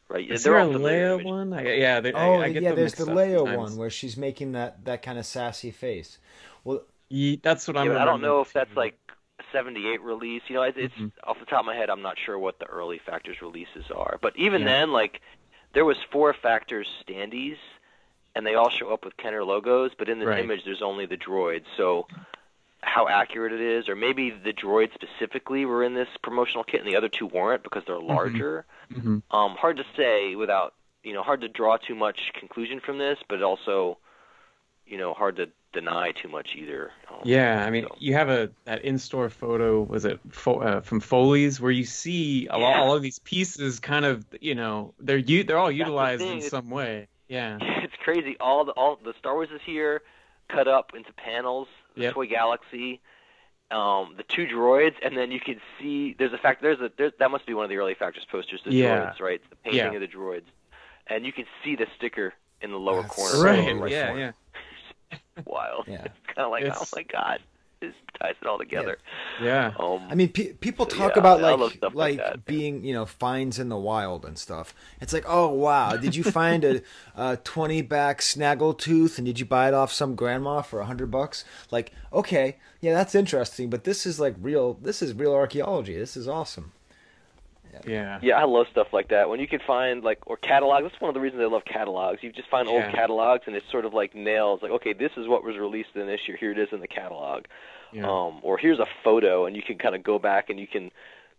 Right? Is there a all Leia one? I, yeah, they, Oh I, I get yeah, there's the mixed Leia sometimes. one where she's making that that kind of sassy face. Well, Ye- that's what I'm. but I don't know if that's like a 78 release. You know, it's, it's Mhm. off the top of my head, I'm not sure what the early Factors releases are. But even Yeah. then, like, there was four Factors standees, and they all show up with Kenner logos. But in this Right. image, there's only the droids. So how accurate it is, or maybe the droids specifically were in this promotional kit, and the other two weren't because they're larger. Mhm. Um, hard to say without, you know, hard to draw too much conclusion from this, but also, you know, hard to deny too much either. Um, Yeah, I mean, so- you have a that in-store photo. Was it fo- uh, from Foley's where you see a lot, Yeah. all of these pieces kind of, you know, they're u- they're all the utilized thing, in it's- some way. Yeah. it's crazy. All the all the Star Wars is here, cut up into panels. The Yep. Toy Galaxy, um, the two droids, and then you can see there's a fact. There's a there's, that must be one of the early Factors posters. The Yeah. droids, right? The painting Yeah. of the droids, and you can see the sticker in the lower That's corner. Right. right yeah. it. Yeah. Wild. Yeah. It's kind of like, It's- oh my god, this ties it all together. Yeah. Um, I mean, pe- people So, talk yeah, about like like like that. being you know finds in the wild and stuff. It's like, oh wow, did you find a, a twenty back snaggletooth and did you buy it off some grandma for a hundred bucks? Like, okay, yeah, that's interesting, but this is like real. This is real archaeology. This is awesome. Yeah. Yeah, I love stuff like that. When you can find like or catalogs, that's one of the reasons I love catalogs. You just find old catalogs and it's sort of like nails. Like, okay, this is what was released in this year. Here it is in the catalog. Yeah. Um, or here's a photo, and you can kind of go back and you can.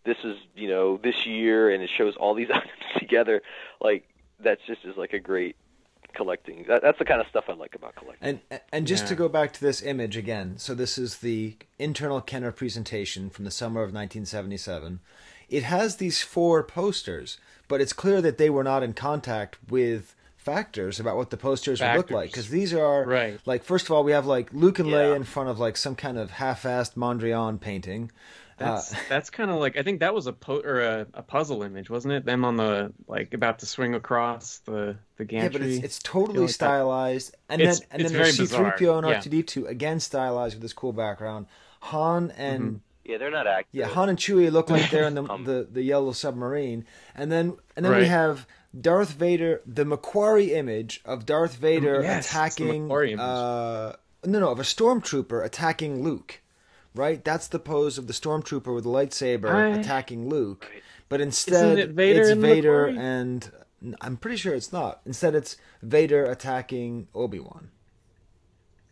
This is you know this year, and it shows all these items together. Like that's just is like a great collecting. That, that's the kind of stuff I like about collecting. And and just to go back to this image again, so this is the internal Kenner presentation from the summer of 1977. It has these four posters, but it's clear that they were not in contact with factors about what the posters would look like because these are Right. like first of all we have like Luke and Leia in front of like some kind of half-assed Mondrian painting. That's Uh, that's kind of like I think that was a po- or a, a puzzle image, wasn't it? Them on the like about to swing across the the gantry. Yeah, but it's, it's totally like that- stylized, and It's- then and then there's very C-3PO and. R2D2 again stylized with this cool background. Han and Mm-hmm. Yeah, they're not accurate. Yeah, Han and Chewie look like they're in the Um, the, the yellow submarine, and then and then we have Darth Vader, the McQuarrie image of Darth Vader yes, attacking. Uh, no, no, of a stormtrooper attacking Luke. Right, that's the pose of the stormtrooper with the lightsaber I- attacking Luke. But instead, it Vader it's and Vader McQuarrie? and I'm pretty sure it's not. Instead, it's Vader attacking Obi Wan.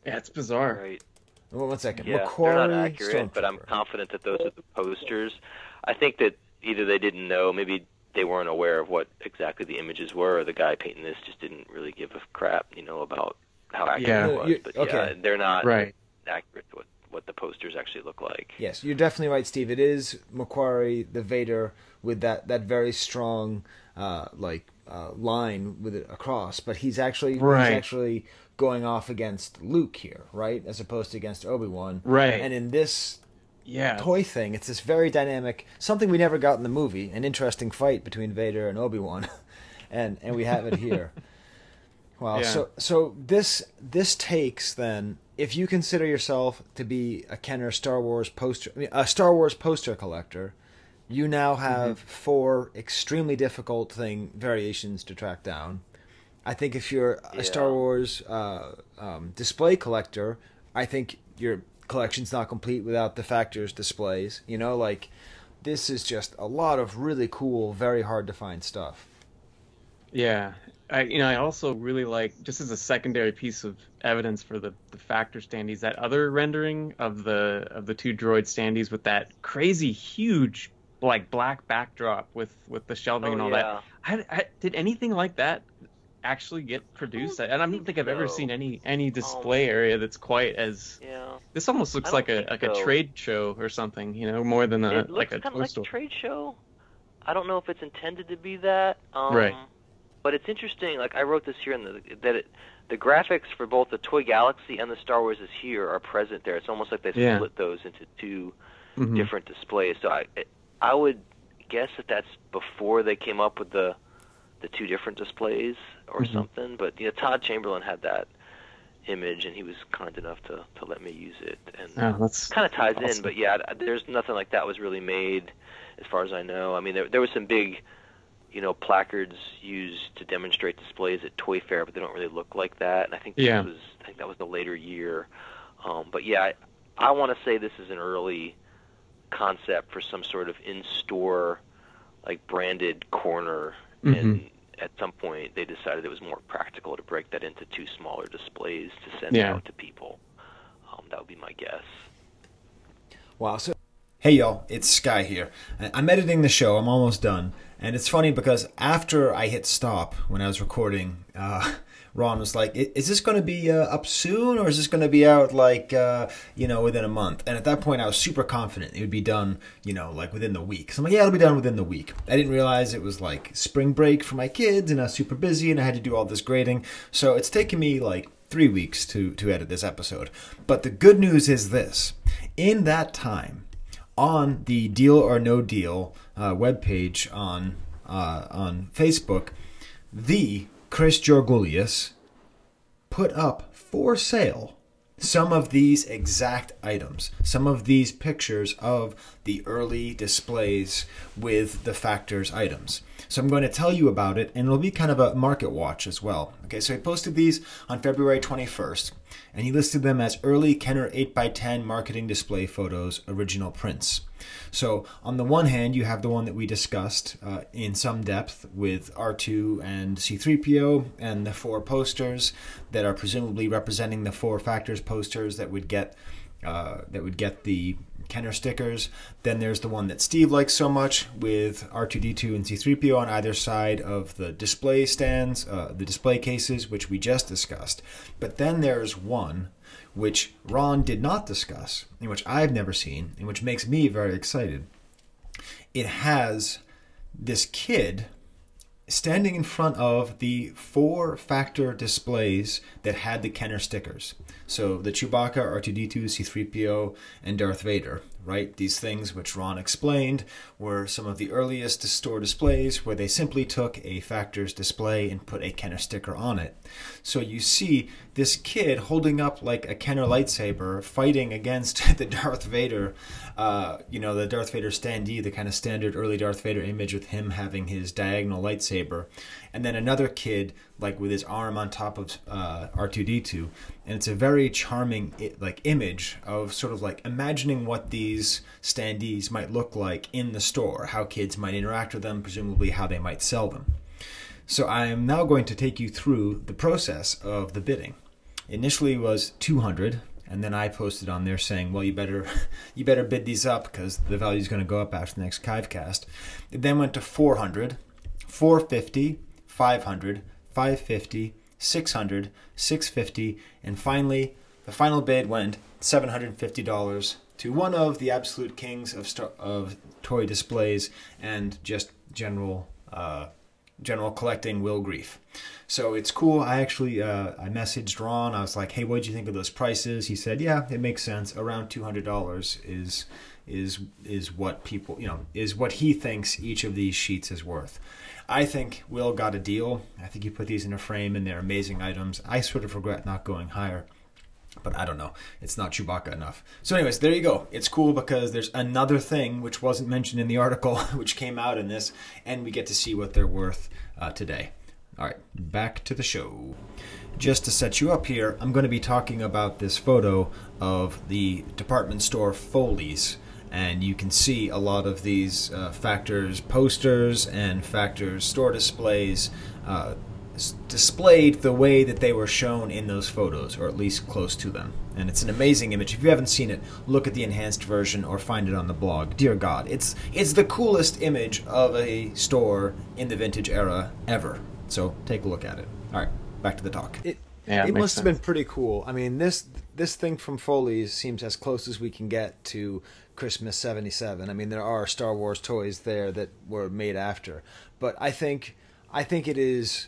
yeah, it's bizarre. Right. One one second, Yeah, McQuarrie they're not accurate, but I'm confident that those are the posters. I think that either they didn't know, maybe they weren't aware of what exactly the images were, or the guy painting this just didn't really give a crap, you know, about how accurate Yeah. it was. you- but okay. yeah, they're not Right. accurate to what what the posters actually look like. Yes, you're definitely right, Steve. It is McQuarrie, the Vader, with that, that very strong, uh, like uh, line with it across. But he's actually Right. he's actually going off against Luke here, right, as opposed to against Obi Wan. Right. And in this Yeah. toy thing, it's this very dynamic, something we never got in the movie, an interesting fight between Vader and Obi Wan, and and we have it here. Wow. Yeah. So so this this takes then if you consider yourself to be a Kenner Star Wars poster I mean, a Star Wars poster collector, you now have Mm-hmm. four extremely difficult thing variations to track down. I think if you're a Star Wars uh, um, display collector, I think your collection's not complete without the factors displays. You know, like this is just a lot of really cool, very hard to find stuff. Yeah. I you know I also really like just as a secondary piece of evidence for the the factor standees that other rendering of the of the two droid standees with that crazy huge like black backdrop with with the shelving Oh, and all yeah. that. I, I, did anything like that actually get produced? And I don't think I've ever seen any any display area that's quite as Yeah. this almost looks like a like a trade show or something, you know, more than a it like a kind of toy like store. a trade show. I don't know if it's intended to be that. Um, Right. But it's interesting. Like I wrote this here in the that it, the graphics for both the Toy Galaxy and the Star Wars is here are present there. It's almost like they Yeah. split those into two Mhm. different displays. So I I would guess that that's before they came up with the the two different displays or Mhm. something. But you know, Todd Chamberlain had that image, and he was kind enough to to let me use it, and Oh, that's kind of ties in. But yeah, there's nothing like that was really made, as far as I know. I mean, there there was some big, you know, placards used to demonstrate displays at Toy Fair, but they don't really look like that. And I think Yeah. was I think that was the later year. Um, but yeah, I, I want to say this is an early concept for some sort of in-store, like branded corner, Mhm. and at some point they decided it was more practical to break that into two smaller displays to send Yeah. out to people. Um, that would be my guess. Wow. So, hey y'all, it's Skye here. I- I'm editing the show. I'm almost done, and it's funny because after I hit stop when I was recording, uh, Ron was like, "Is this going to be uh, up soon, or is this going to be out like uh, you know within a month?" And at that point, I was super confident it would be done, you know, like within the week. So I'm like, "Yeah, it'll be done within the week." I didn't realize it was like spring break for my kids, and I was super busy, and I had to do all this grading. So it's taken me like three weeks to to edit this episode. But the good news is this: in that time, on the Deal or No Deal uh, webpage on uh, on Facebook, the Chris Georgoulias put up for sale some of these exact items, some of these pictures of the early displays with the factors items. So I'm going to tell you about it, and it'll be kind of a market watch as well. Okay, so he posted these on February 21st, and he listed them as early Kenner 8x10 marketing display photos, original prints. So on the one hand, you have the one that we discussed uh, in some depth with R2 and C3PO, and the four posters that are presumably representing the four factors posters that would get uh, that would get the Kenner stickers. Then there's the one that Steve likes so much with R2D2 and C3PO on either side of the display stands, uh, the display cases, which we just discussed. But then there's one which Ron did not discuss, and which I've never seen, and which makes me very excited. It has this kid standing in front of the four factor displays that had the Kenner stickers. So the Chewbacca, R2D2, C3PO, and Darth Vader, right? These things which Ron explained were some of the earliest store displays where they simply took a factors display and put a Kenner sticker on it. So you see this kid holding up like a Kenner lightsaber fighting against the Darth Vader, uh, you know, the Darth Vader standee, the kind of standard early Darth Vader image with him having his diagonal lightsaber. And then another kid, like with his arm on top of uh, R2D2. And it's a very charming like image of sort of like imagining what these standees might look like in the store, how kids might interact with them, presumably how they might sell them. So I am now going to take you through the process of the bidding. Initially it was 200 and then I posted on there saying, "Well, you better you better bid these up because the value is going to go up after the next Kivecast." It then went to 400, 450, 500, 550, 600, 650, and finally the final bid went $750 to one of the absolute kings of star- of toy displays and just general uh, general collecting Will Grief. So it's cool. I actually uh, I messaged Ron. I was like, "Hey, what did you think of those prices?" He said, "Yeah, it makes sense. Around two hundred dollars is is is what people you know is what he thinks each of these sheets is worth." I think Will got a deal. I think he put these in a frame, and they're amazing items. I sort of regret not going higher but I don't know. It's not Chewbacca enough. So, anyways, there you go. It's cool because there's another thing which wasn't mentioned in the article, which came out in this, and we get to see what they're worth uh, today. All right, back to the show. Just to set you up here, I'm going to be talking about this photo of the department store Foley's. And you can see a lot of these uh, factors posters and factors store displays uh, displayed the way that they were shown in those photos, or at least close to them. And it's an amazing image. If you haven't seen it, look at the enhanced version or find it on the blog. Dear God, it's it's the coolest image of a store in the vintage era ever. So take a look at it. All right, back to the talk. It, Yeah, it it makes must have been pretty cool. I mean, this this thing from Foley's seems as close as we can get to Christmas '77. I mean, there are Star Wars toys there that were made after, but I think I think it is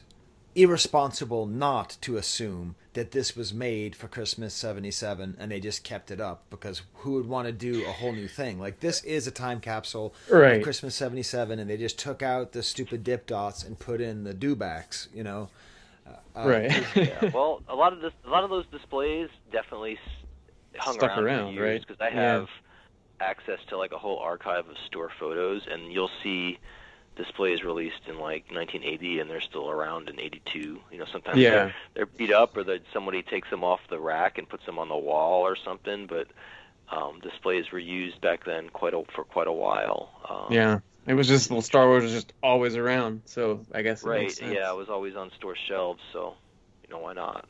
irresponsible not to assume that this was made for Christmas 77 and they just kept it up because who would want to do a whole new thing? Like this is a time capsule Right. of Christmas 77 and they just took out the stupid dip dots and put in the dewbacks, you know. Uh, right. yeah, well, a lot of this, a lot of those displays definitely hung Stuck around, around, for years right? because I Yeah. have access to like a whole archive of store photos, and you'll see displays released in like 1980, and they're still around in 82. You know, sometimes Yeah. they're, they're beat up, or that somebody takes them off the rack and puts them on the wall or something. But um, displays were used back then quite a, for quite a while. Um, yeah. It was just well, Star Wars was just always around, so I guess Right. Yeah, it was always on store shelves, so you know why not?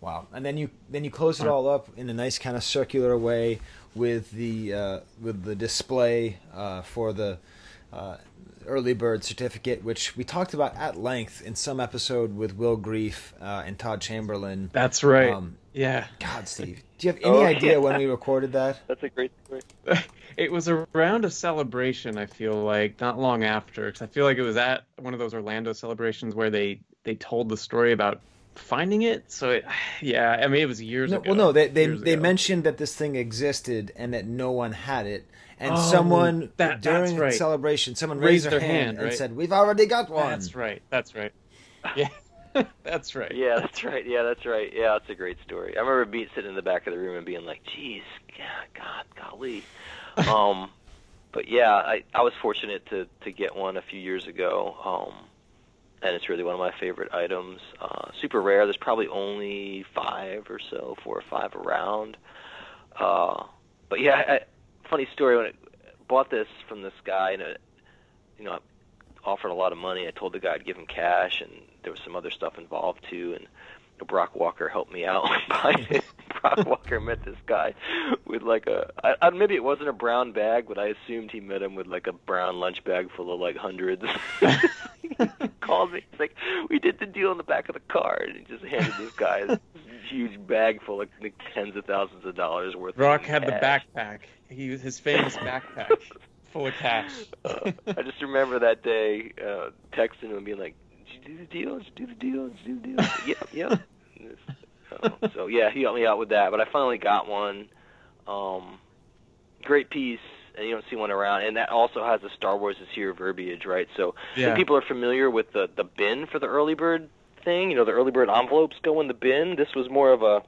Wow. And then you then you close it all up in a nice kind of circular way with the uh, with the display uh, for the uh, early bird certificate, which we talked about at length in some episode with Will Grief uh, and Todd Chamberlain. That's right. Um, yeah. God, Steve, do you have any Oh, idea yeah. when we recorded that? That's a great story. It was around a celebration. I feel like not long after, because I feel like it was at one of those Orlando celebrations where they they told the story about finding it. So it, yeah, I mean it was years No, ago. well, no, they they, Years they ago. mentioned that this thing existed and that no one had it. And Oh, someone that- during the right. celebration, someone raised, Raised their, their hand, hand, and said, "We've already got one." That's right. That's right. Yeah, that's right. Yeah, that's right. Yeah, that's right. Yeah, that's a great story. I remember being sitting in the back of the room and being like, "Geez, God, God golly." um, but yeah, I I was fortunate to to get one a few years ago. Um, and it's really one of my favorite items. Uh, super rare. There's probably only five or so, four or five around. Uh, but yeah, I, funny story. When I bought this from this guy, and it, you know, I offered a lot of money. I told the guy I'd give him cash, and there was some other stuff involved too. And Brock Walker helped me out buying it. Brock Walker met this guy with like a I, I, maybe it wasn't a brown bag, but I assumed he met him with like a brown lunch bag full of like hundreds. he called me. He's like, "We did the deal in the back of the car," and he just handed this guy huge bag full of like, tens of thousands of dollars worth. Rock had the backpack. He was his famous backpack full of cash. uh, I just remember that day uh, texting him and being like, "Did you do the deal? Did you do the deal? Did you do the deal?" yep, yep. So, so yeah, he helped me out with that. But I finally got one. Um, great piece, and you don't see one around. And that also has the Star Wars is here verbiage, right? So Yeah. people are familiar with the the bin for the early bird thing. You know, the early bird envelopes go in the bin. This was more of a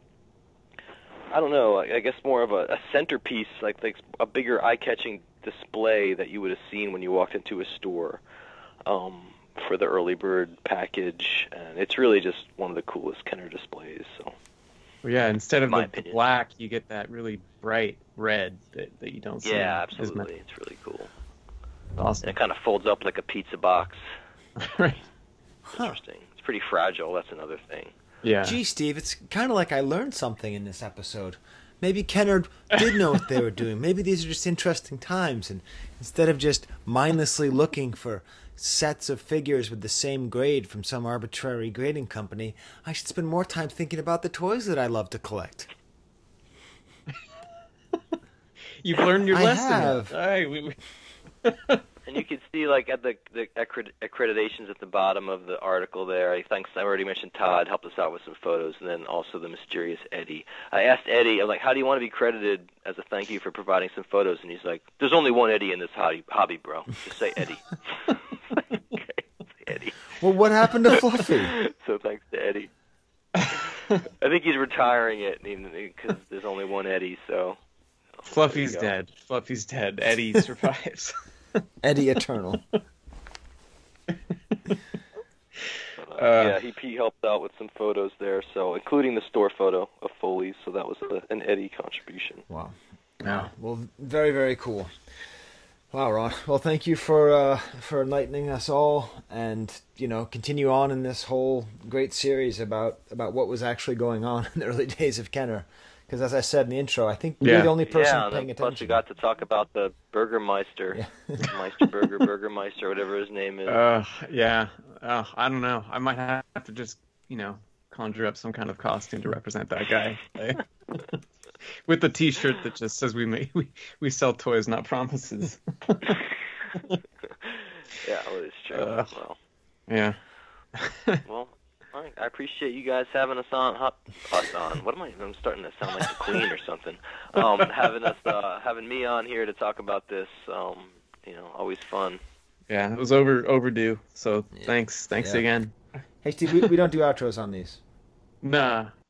I don't know. I I guess more of a, a centerpiece, like like a bigger eye-catching display that you would have seen when you walked into a store um, for the early bird package, and it's really just one of the coolest Kenner displays. So Well, yeah, instead of My the, the opinion. black, you get that really bright red that, that you don't see. yeah, absolutely, it's really cool. Awesome. And it kind of folds up like a pizza box. right. Interesting. It's pretty fragile. That's another thing. Yeah. Gee, Steve, it's kind of like I learned something in this episode. Maybe Kennard did know what they were doing. Maybe these are just interesting times, and instead of just mindlessly looking for sets of figures with the same grade from some arbitrary grading company, I should spend more time thinking about the toys that I love to collect. You've learned your I lesson. have. All right. We, we... And you can see like at the the accred- accreditations at the bottom of the article there. I thanks I already mentioned Todd helped us out with some photos, and then also the mysterious Eddie. I asked Eddie, I'm like, how do you want to be credited as a thank you for providing some photos? And he's like, there's only one Eddie in this hobby, hobby bro. Just say Eddie. okay, Eddie. Well, what happened to Fluffy? So thanks to Eddie. I think he's retiring it because there's only one Eddie. So Fluffy's There you go. dead. Fluffy's dead. Eddie survives. Eddie Eternal. Uh, yeah, he, he helped out with some photos there, so including the store photo of Foley's. So that was a, an Eddie contribution. Wow. Yeah. Well, very very cool. Wow, Ron. Well, thank you for uh, for enlightening us all, and you know, continue on in this whole great series about about what was actually going on in the early days of Kenner. Because as I said in the intro, I think you're Yeah. the only person yeah, and paying then plus attention. we got to talk about the Burgermeister, Meister Burger, Burgermeister, whatever his name is. Uh, yeah. Uh, I don't know. I might have to just, you know, conjure up some kind of costume to represent that guy. With the T-shirt that just says we make we, we sell toys, not promises. yeah, well, it's true. uh, well, yeah. well, all right. I appreciate you guys having us on. Hop, us on. What am I? I'm starting to sound like the Queen or something. Um, having us, uh, having me on here to talk about this. Um, you know, always fun. Yeah, it was over overdue. So Yeah. thanks, thanks Yeah. again. Hey Steve, we, we don't do outros on these. Nah,